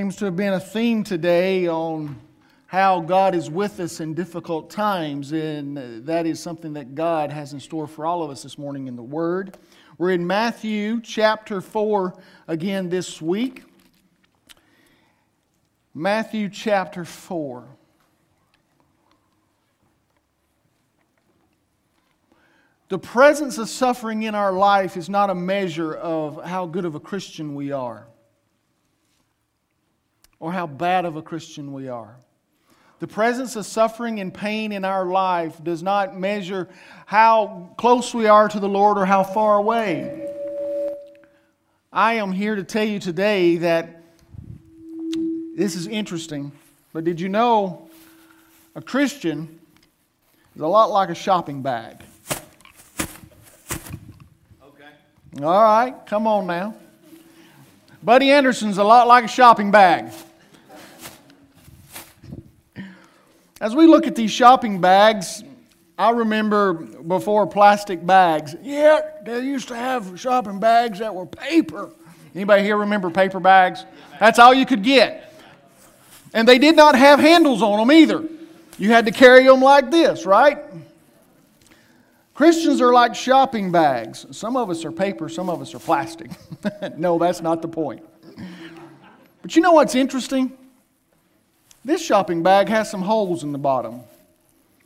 Seems to have been a theme today on how God is with us in difficult times, and uh, that is something that God has in store for all of us this morning in the Word. We're in Matthew chapter 4 again this week. Matthew chapter 4. The presence of suffering in our life is not a measure of how good of a Christian we are or how bad of a Christian we are. The presence of suffering and pain in our life does not measure how close we are to the Lord or how far away. I am here to tell you today that this is interesting, but did you know a Christian is a lot like a shopping bag? Okay. All right, come on now. Buddy Anderson's a lot like a shopping bag. As we look at these shopping bags, I remember before plastic bags. Yeah, they used to have shopping bags that were paper. Anybody here remember paper bags? That's all you could get. And they did not have handles on them either. You had to carry them like this, right? Christians are like shopping bags. Some of us are paper, some of us are plastic. no, that's not the point. But you know what's interesting? This shopping bag has some holes in the bottom.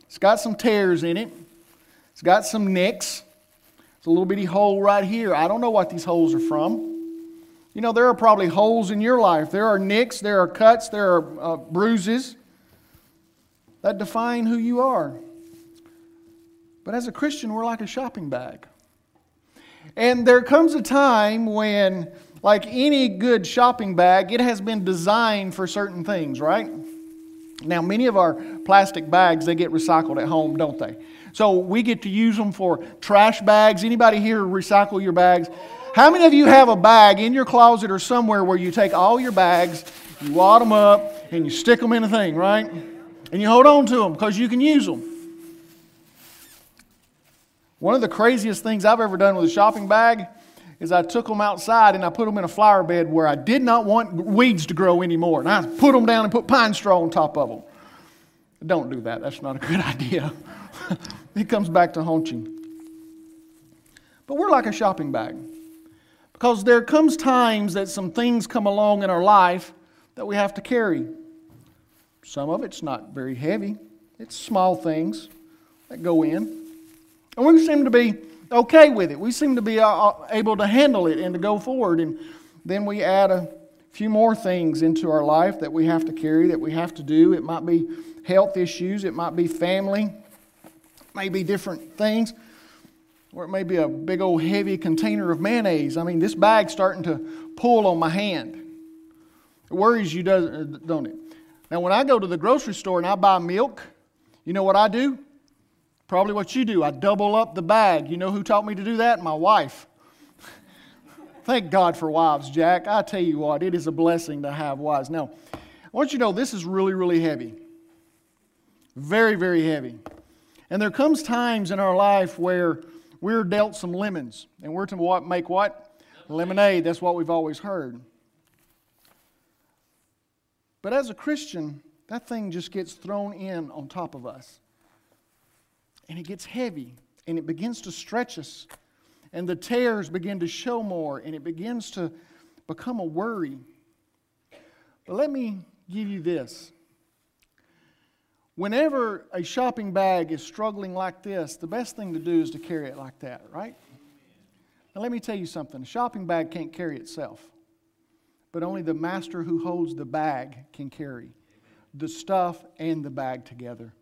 It's got some tears in it. It's got some nicks. It's a little bitty hole right here. I don't know what these holes are from. You know, there are probably holes in your life. There are nicks, there are cuts, there are uh, bruises that define who you are. But as a Christian, we're like a shopping bag. And there comes a time when, like any good shopping bag, it has been designed for certain things, right? Now, many of our plastic bags, they get recycled at home, don't they? So we get to use them for trash bags. Anybody here recycle your bags? How many of you have a bag in your closet or somewhere where you take all your bags, you wad them up, and you stick them in a thing, right? And you hold on to them because you can use them. One of the craziest things I've ever done with a shopping bag is I took them outside and I put them in a flower bed where I did not want weeds to grow anymore. And I put them down and put pine straw on top of them. Don't do that. That's not a good idea. it comes back to you. But we're like a shopping bag. Because there comes times that some things come along in our life that we have to carry. Some of it's not very heavy. It's small things that go in. And we seem to be okay with it. We seem to be uh, uh, able to handle it and to go forward. And then we add a few more things into our life that we have to carry, that we have to do. It might be health issues, it might be family, maybe different things, or it may be a big old heavy container of mayonnaise. I mean, this bag's starting to pull on my hand. It worries you, don't it? Now, when I go to the grocery store and I buy milk, you know what I do? Probably what you do. I double up the bag. You know who taught me to do that? My wife. Thank God for wives, Jack. I tell you what, it is a blessing to have wives. Now, I want you to know this is really, really heavy. Very, very heavy. And there comes times in our life where we're dealt some lemons, and we're to what, make what? Lemonade. That's what we've always heard. But as a Christian, that thing just gets thrown in on top of us and it gets heavy and it begins to stretch us and the tears begin to show more and it begins to become a worry. But let me give you this. Whenever a shopping bag is struggling like this, the best thing to do is to carry it like that, right? Now, let me tell you something a shopping bag can't carry itself, but only the master who holds the bag can carry the stuff and the bag together.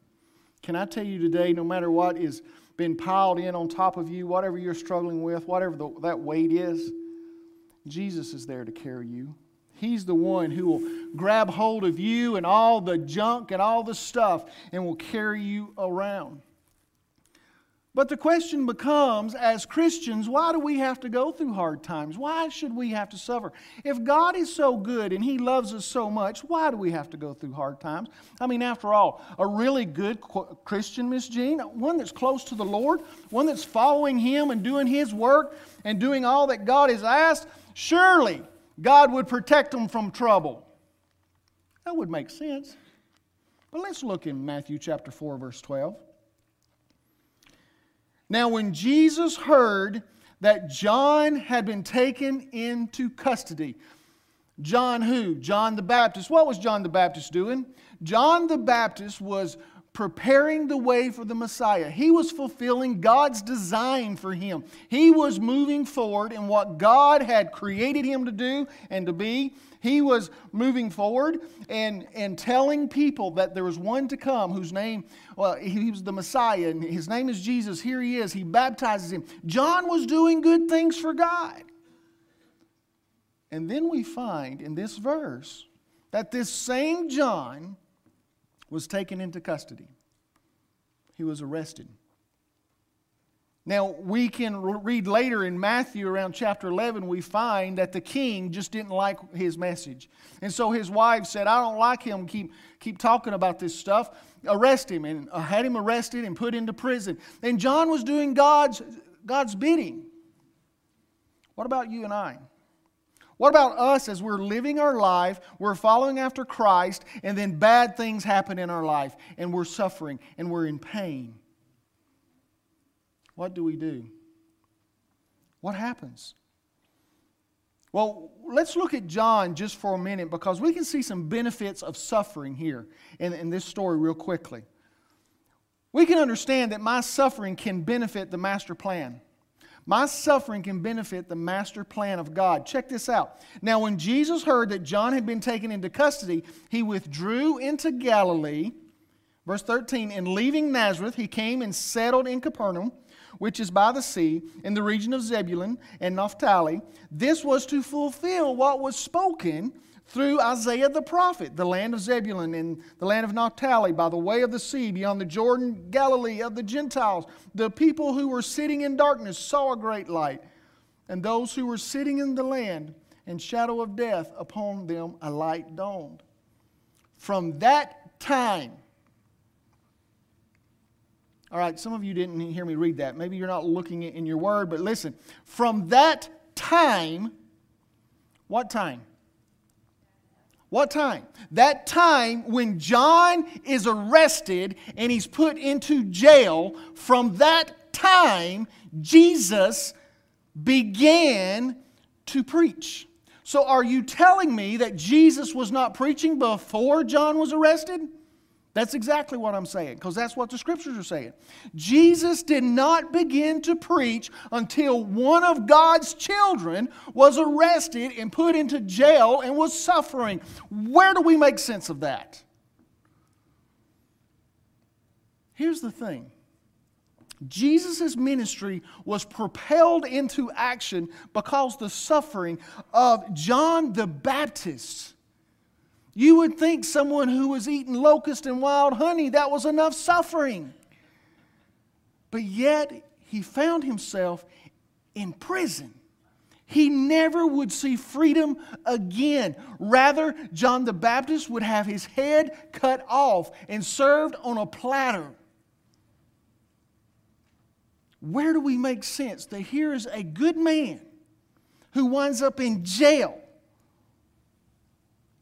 Can I tell you today, no matter what is been piled in on top of you, whatever you're struggling with, whatever the, that weight is, Jesus is there to carry you. He's the one who will grab hold of you and all the junk and all the stuff and will carry you around. But the question becomes as Christians, why do we have to go through hard times? Why should we have to suffer? If God is so good and He loves us so much, why do we have to go through hard times? I mean, after all, a really good Christian, Miss Jean, one that's close to the Lord, one that's following Him and doing His work and doing all that God has asked, surely God would protect them from trouble. That would make sense. But let's look in Matthew chapter 4, verse 12. Now, when Jesus heard that John had been taken into custody, John who? John the Baptist. What was John the Baptist doing? John the Baptist was preparing the way for the Messiah. He was fulfilling God's design for him. He was moving forward in what God had created him to do and to be. He was moving forward and, and telling people that there was one to come whose name, well, he was the Messiah, and his name is Jesus. Here he is. He baptizes him. John was doing good things for God. And then we find in this verse that this same John was taken into custody. He was arrested. Now, we can read later in Matthew around chapter 11, we find that the king just didn't like his message. And so his wife said, I don't like him, keep, keep talking about this stuff. Arrest him, and uh, had him arrested and put into prison. And John was doing God's, God's bidding. What about you and I? What about us as we're living our life, we're following after Christ, and then bad things happen in our life, and we're suffering, and we're in pain? What do we do? What happens? Well, let's look at John just for a minute because we can see some benefits of suffering here in, in this story, real quickly. We can understand that my suffering can benefit the master plan. My suffering can benefit the master plan of God. Check this out. Now, when Jesus heard that John had been taken into custody, he withdrew into Galilee. Verse 13, and leaving Nazareth, he came and settled in Capernaum, which is by the sea, in the region of Zebulun and Naphtali. This was to fulfill what was spoken through Isaiah the prophet, the land of Zebulun and the land of Naphtali, by the way of the sea, beyond the Jordan, Galilee of the Gentiles. The people who were sitting in darkness saw a great light, and those who were sitting in the land and shadow of death, upon them a light dawned. From that time, all right, some of you didn't hear me read that. Maybe you're not looking in your word, but listen. From that time, what time? What time? That time when John is arrested and he's put into jail. From that time, Jesus began to preach. So, are you telling me that Jesus was not preaching before John was arrested? That's exactly what I'm saying, because that's what the scriptures are saying. Jesus did not begin to preach until one of God's children was arrested and put into jail and was suffering. Where do we make sense of that? Here's the thing Jesus' ministry was propelled into action because the suffering of John the Baptist you would think someone who was eating locust and wild honey, that was enough suffering. But yet, he found himself in prison. He never would see freedom again. Rather, John the Baptist would have his head cut off and served on a platter. Where do we make sense that here is a good man who winds up in jail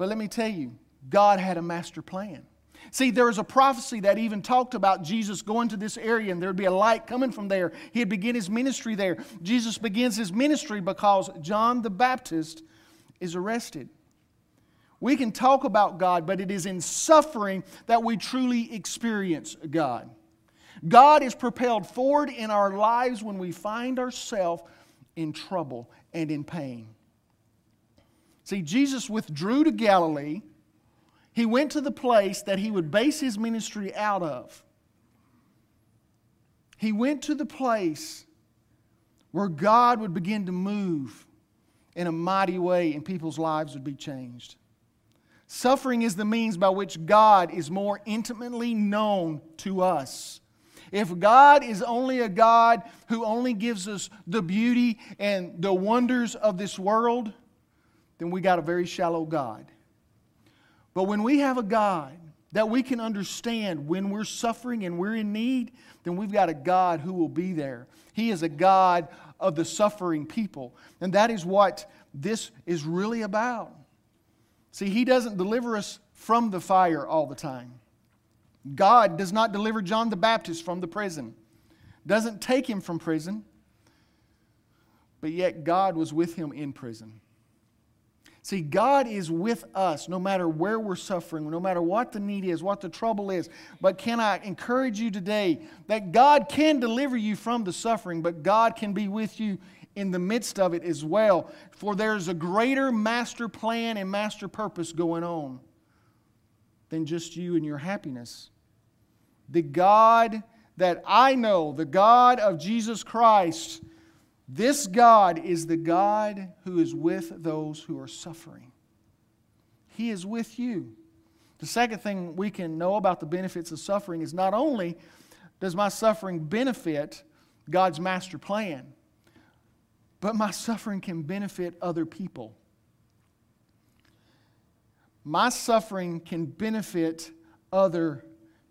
but let me tell you, God had a master plan. See, there was a prophecy that even talked about Jesus going to this area and there'd be a light coming from there. He'd begin his ministry there. Jesus begins his ministry because John the Baptist is arrested. We can talk about God, but it is in suffering that we truly experience God. God is propelled forward in our lives when we find ourselves in trouble and in pain. See, Jesus withdrew to Galilee. He went to the place that he would base his ministry out of. He went to the place where God would begin to move in a mighty way and people's lives would be changed. Suffering is the means by which God is more intimately known to us. If God is only a God who only gives us the beauty and the wonders of this world, then we got a very shallow God. But when we have a God that we can understand when we're suffering and we're in need, then we've got a God who will be there. He is a God of the suffering people. And that is what this is really about. See, He doesn't deliver us from the fire all the time. God does not deliver John the Baptist from the prison, doesn't take him from prison, but yet God was with him in prison. See, God is with us no matter where we're suffering, no matter what the need is, what the trouble is. But can I encourage you today that God can deliver you from the suffering, but God can be with you in the midst of it as well. For there's a greater master plan and master purpose going on than just you and your happiness. The God that I know, the God of Jesus Christ, this God is the God who is with those who are suffering. He is with you. The second thing we can know about the benefits of suffering is not only does my suffering benefit God's master plan, but my suffering can benefit other people. My suffering can benefit other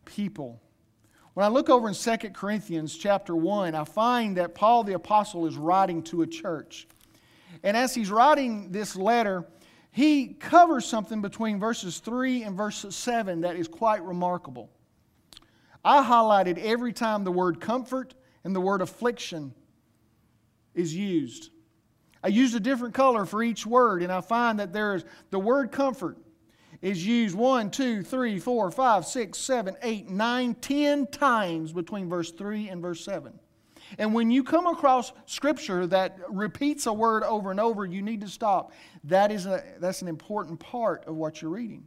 people. When I look over in 2 Corinthians chapter 1, I find that Paul the Apostle is writing to a church. And as he's writing this letter, he covers something between verses 3 and verse 7 that is quite remarkable. I highlighted every time the word comfort and the word affliction is used. I used a different color for each word, and I find that there's the word comfort is used one, two, three, four, five, six, seven, eight, nine, ten times between verse 3 and verse 7. And when you come across scripture that repeats a word over and over, you need to stop. That is a, that's an important part of what you're reading.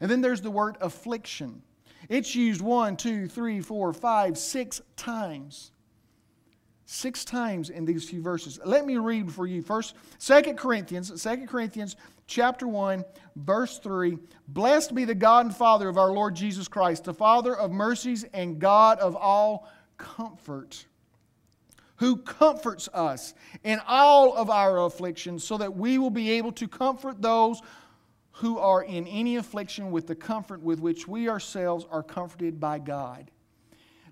And then there's the word affliction. It's used one, two, three, four, five, six times. Six times in these few verses. Let me read for you first Second Corinthians, Second Corinthians chapter 1, verse 3. Blessed be the God and Father of our Lord Jesus Christ, the Father of mercies and God of all comfort, who comforts us in all of our afflictions, so that we will be able to comfort those who are in any affliction with the comfort with which we ourselves are comforted by God.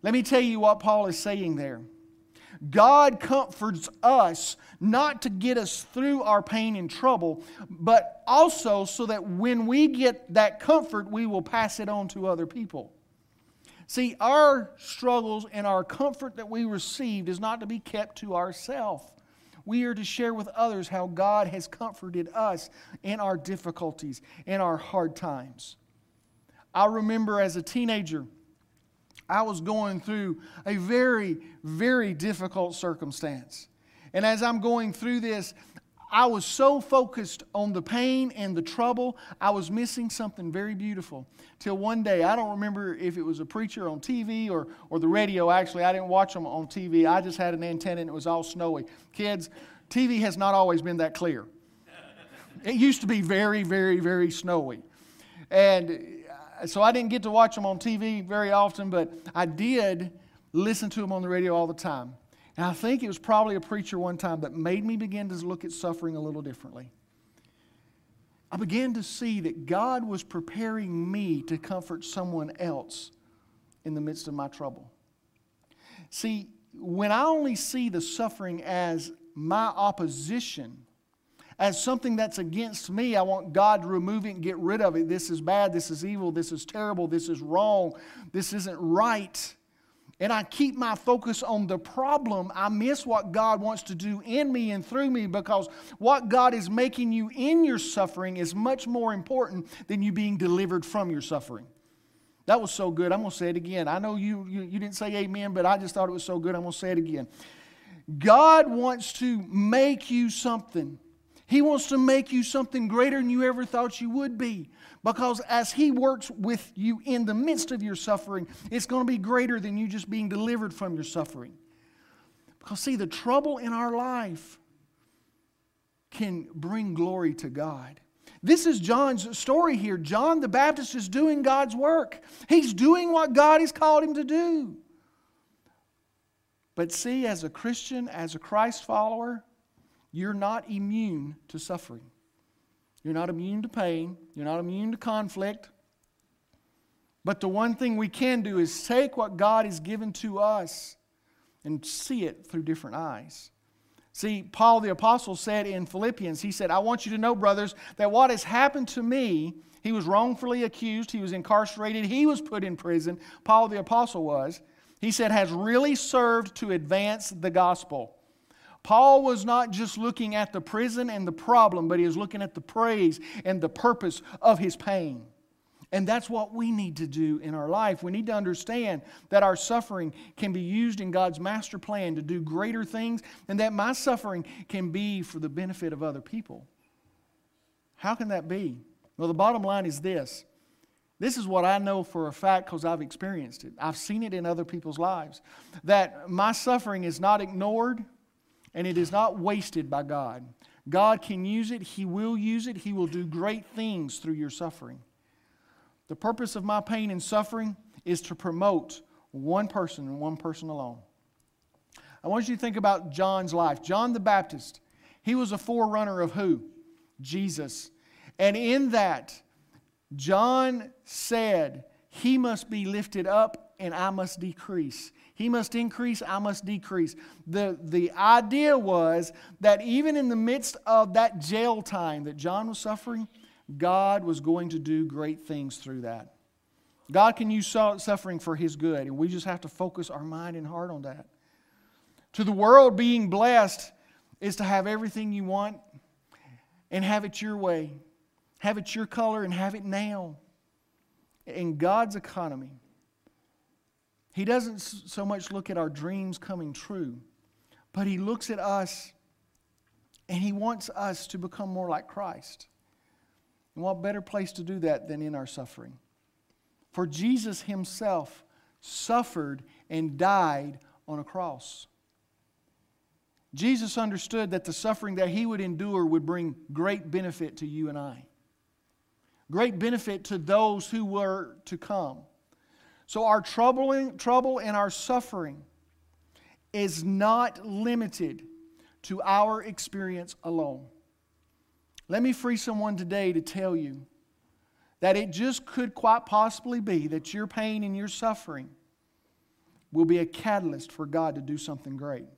Let me tell you what Paul is saying there. God comforts us not to get us through our pain and trouble, but also so that when we get that comfort, we will pass it on to other people. See, our struggles and our comfort that we received is not to be kept to ourselves. We are to share with others how God has comforted us in our difficulties in our hard times. I remember as a teenager, I was going through a very, very difficult circumstance. And as I'm going through this, I was so focused on the pain and the trouble, I was missing something very beautiful. Till one day, I don't remember if it was a preacher on TV or, or the radio, actually. I didn't watch them on TV. I just had an antenna and it was all snowy. Kids, TV has not always been that clear. It used to be very, very, very snowy. And so I didn't get to watch them on TV very often, but I did listen to them on the radio all the time. And I think it was probably a preacher one time that made me begin to look at suffering a little differently. I began to see that God was preparing me to comfort someone else in the midst of my trouble. See, when I only see the suffering as my opposition, as something that's against me. I want God to remove it and get rid of it. This is bad. This is evil. This is terrible. This is wrong. This isn't right. And I keep my focus on the problem. I miss what God wants to do in me and through me because what God is making you in your suffering is much more important than you being delivered from your suffering. That was so good. I'm going to say it again. I know you, you, you didn't say amen, but I just thought it was so good. I'm going to say it again. God wants to make you something he wants to make you something greater than you ever thought you would be. Because as He works with you in the midst of your suffering, it's going to be greater than you just being delivered from your suffering. Because, see, the trouble in our life can bring glory to God. This is John's story here. John the Baptist is doing God's work, he's doing what God has called him to do. But see, as a Christian, as a Christ follower, you're not immune to suffering. You're not immune to pain. You're not immune to conflict. But the one thing we can do is take what God has given to us and see it through different eyes. See, Paul the Apostle said in Philippians, he said, I want you to know, brothers, that what has happened to me, he was wrongfully accused, he was incarcerated, he was put in prison. Paul the Apostle was. He said, has really served to advance the gospel. Paul was not just looking at the prison and the problem, but he was looking at the praise and the purpose of his pain. And that's what we need to do in our life. We need to understand that our suffering can be used in God's master plan to do greater things, and that my suffering can be for the benefit of other people. How can that be? Well, the bottom line is this this is what I know for a fact because I've experienced it. I've seen it in other people's lives. That my suffering is not ignored and it is not wasted by God. God can use it, He will use it, He will do great things through your suffering. The purpose of my pain and suffering is to promote one person and one person alone. I want you to think about John's life. John the Baptist, he was a forerunner of who? Jesus. And in that, John said, He must be lifted up and I must decrease. He must increase, I must decrease. The, the idea was that even in the midst of that jail time that John was suffering, God was going to do great things through that. God can use suffering for His good, and we just have to focus our mind and heart on that. To the world, being blessed is to have everything you want and have it your way, have it your color, and have it now. In God's economy, He doesn't so much look at our dreams coming true, but He looks at us and He wants us to become more like Christ. And what better place to do that than in our suffering? For Jesus himself suffered and died on a cross. Jesus understood that the suffering that he would endure would bring great benefit to you and I, great benefit to those who were to come. So, our troubling, trouble and our suffering is not limited to our experience alone. Let me free someone today to tell you that it just could quite possibly be that your pain and your suffering will be a catalyst for God to do something great.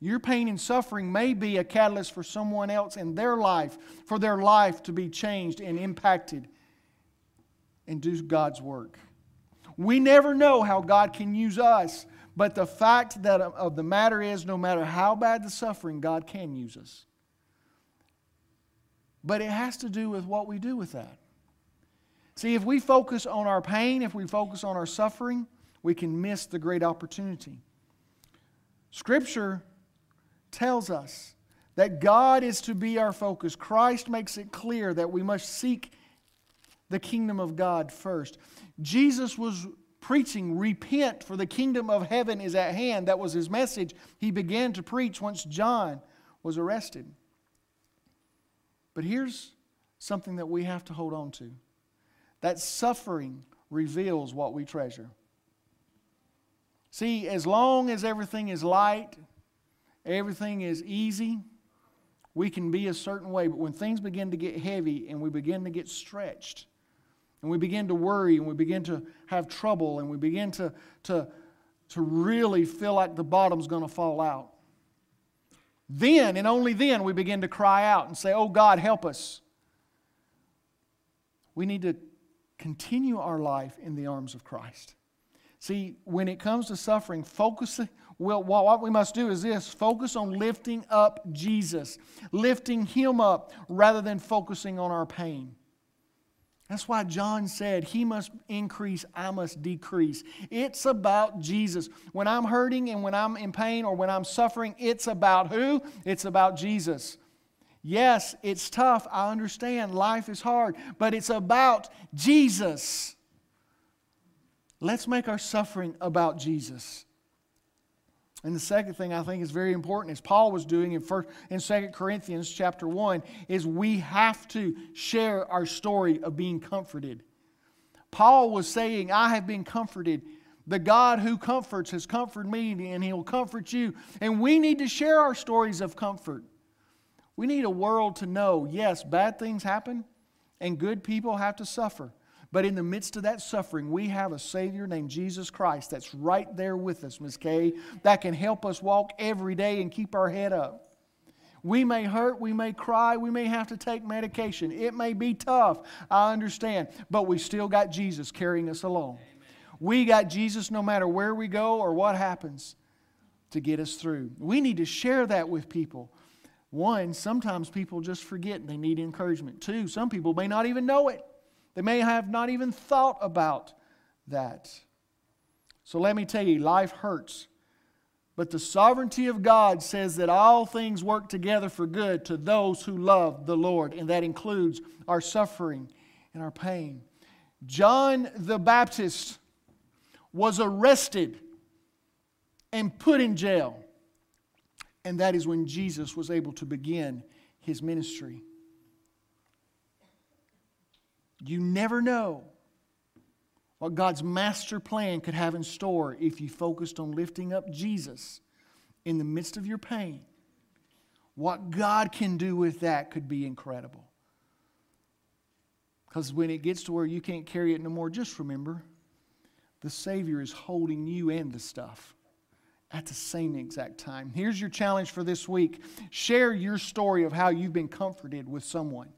Your pain and suffering may be a catalyst for someone else in their life, for their life to be changed and impacted and do God's work. We never know how God can use us, but the fact that of the matter is no matter how bad the suffering, God can use us. But it has to do with what we do with that. See, if we focus on our pain, if we focus on our suffering, we can miss the great opportunity. Scripture tells us that God is to be our focus. Christ makes it clear that we must seek the kingdom of God first. Jesus was preaching, Repent, for the kingdom of heaven is at hand. That was his message he began to preach once John was arrested. But here's something that we have to hold on to that suffering reveals what we treasure. See, as long as everything is light, everything is easy, we can be a certain way. But when things begin to get heavy and we begin to get stretched, and we begin to worry and we begin to have trouble and we begin to, to, to really feel like the bottom's going to fall out, then and only then we begin to cry out and say, Oh God, help us. We need to continue our life in the arms of Christ. See, when it comes to suffering, focusing, Well, what we must do is this focus on lifting up Jesus, lifting Him up rather than focusing on our pain. That's why John said, He must increase, I must decrease. It's about Jesus. When I'm hurting and when I'm in pain or when I'm suffering, it's about who? It's about Jesus. Yes, it's tough. I understand. Life is hard. But it's about Jesus. Let's make our suffering about Jesus. And the second thing I think is very important, as Paul was doing in, first, in 2 Corinthians chapter 1, is we have to share our story of being comforted. Paul was saying, I have been comforted. The God who comforts has comforted me, and He'll comfort you. And we need to share our stories of comfort. We need a world to know yes, bad things happen, and good people have to suffer. But in the midst of that suffering, we have a Savior named Jesus Christ that's right there with us, Miss Kay, that can help us walk every day and keep our head up. We may hurt, we may cry, we may have to take medication. It may be tough, I understand, but we still got Jesus carrying us along. We got Jesus no matter where we go or what happens to get us through. We need to share that with people. One, sometimes people just forget they need encouragement. Two, some people may not even know it. They may have not even thought about that. So let me tell you, life hurts. But the sovereignty of God says that all things work together for good to those who love the Lord, and that includes our suffering and our pain. John the Baptist was arrested and put in jail. And that is when Jesus was able to begin his ministry. You never know what God's master plan could have in store if you focused on lifting up Jesus in the midst of your pain. What God can do with that could be incredible. Because when it gets to where you can't carry it no more, just remember the Savior is holding you and the stuff at the same exact time. Here's your challenge for this week share your story of how you've been comforted with someone.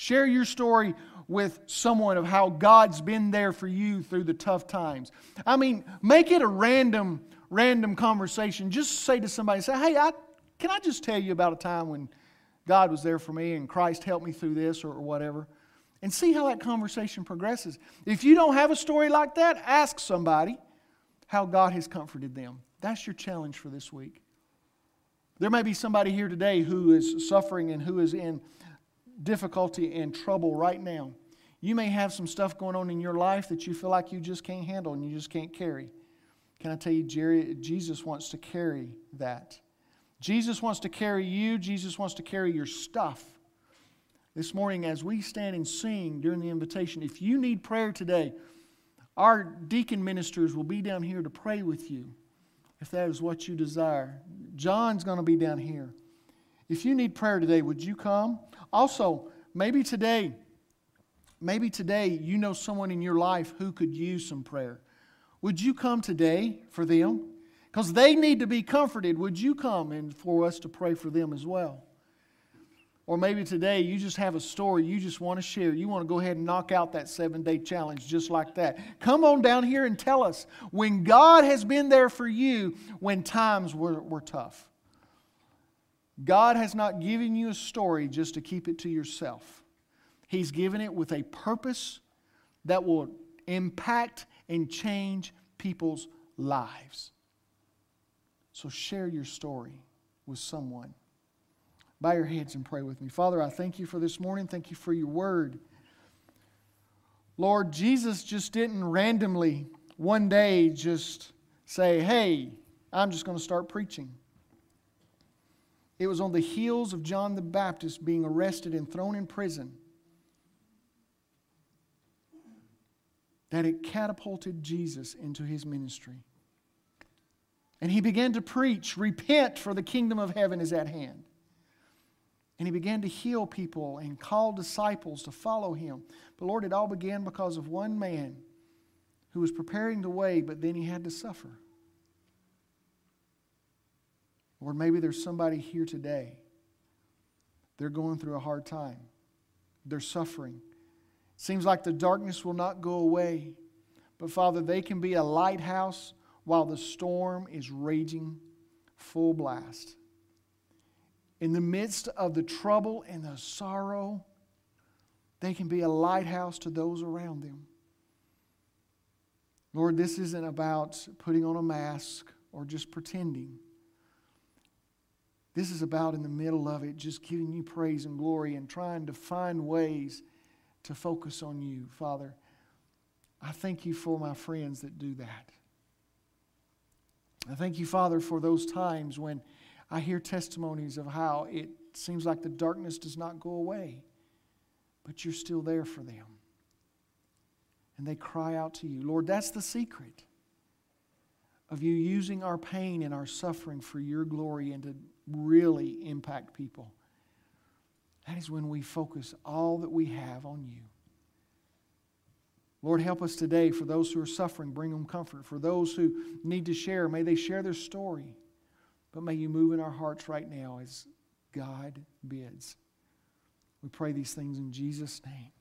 Share your story with someone of how God's been there for you through the tough times. I mean, make it a random, random conversation. Just say to somebody, say, hey, I, can I just tell you about a time when God was there for me and Christ helped me through this or, or whatever? And see how that conversation progresses. If you don't have a story like that, ask somebody how God has comforted them. That's your challenge for this week. There may be somebody here today who is suffering and who is in difficulty and trouble right now. You may have some stuff going on in your life that you feel like you just can't handle and you just can't carry. Can I tell you, Jerry, Jesus wants to carry that. Jesus wants to carry you, Jesus wants to carry your stuff. This morning, as we stand and sing during the invitation, if you need prayer today, our deacon ministers will be down here to pray with you if that is what you desire. John's going to be down here. If you need prayer today, would you come? Also, maybe today, maybe today you know someone in your life who could use some prayer. Would you come today for them? Because they need to be comforted. Would you come and for us to pray for them as well? Or maybe today you just have a story you just want to share. You want to go ahead and knock out that seven day challenge just like that. Come on down here and tell us when God has been there for you when times were, were tough. God has not given you a story just to keep it to yourself. He's given it with a purpose that will impact and change people's lives. So share your story with someone. Bow your heads and pray with me. Father, I thank you for this morning. Thank you for your word. Lord, Jesus just didn't randomly one day just say, hey, I'm just going to start preaching. It was on the heels of John the Baptist being arrested and thrown in prison that it catapulted Jesus into his ministry. And he began to preach, Repent, for the kingdom of heaven is at hand. And he began to heal people and call disciples to follow him. But Lord, it all began because of one man who was preparing the way, but then he had to suffer. Or maybe there's somebody here today. They're going through a hard time. They're suffering. Seems like the darkness will not go away. But Father, they can be a lighthouse while the storm is raging full blast. In the midst of the trouble and the sorrow, they can be a lighthouse to those around them. Lord, this isn't about putting on a mask or just pretending. This is about in the middle of it just giving you praise and glory and trying to find ways to focus on you, Father. I thank you for my friends that do that. I thank you, Father, for those times when I hear testimonies of how it seems like the darkness does not go away, but you're still there for them. And they cry out to you. Lord, that's the secret of you using our pain and our suffering for your glory and to really impact people. That is when we focus all that we have on you. Lord, help us today for those who are suffering, bring them comfort. For those who need to share, may they share their story. But may you move in our hearts right now as God bids. We pray these things in Jesus' name.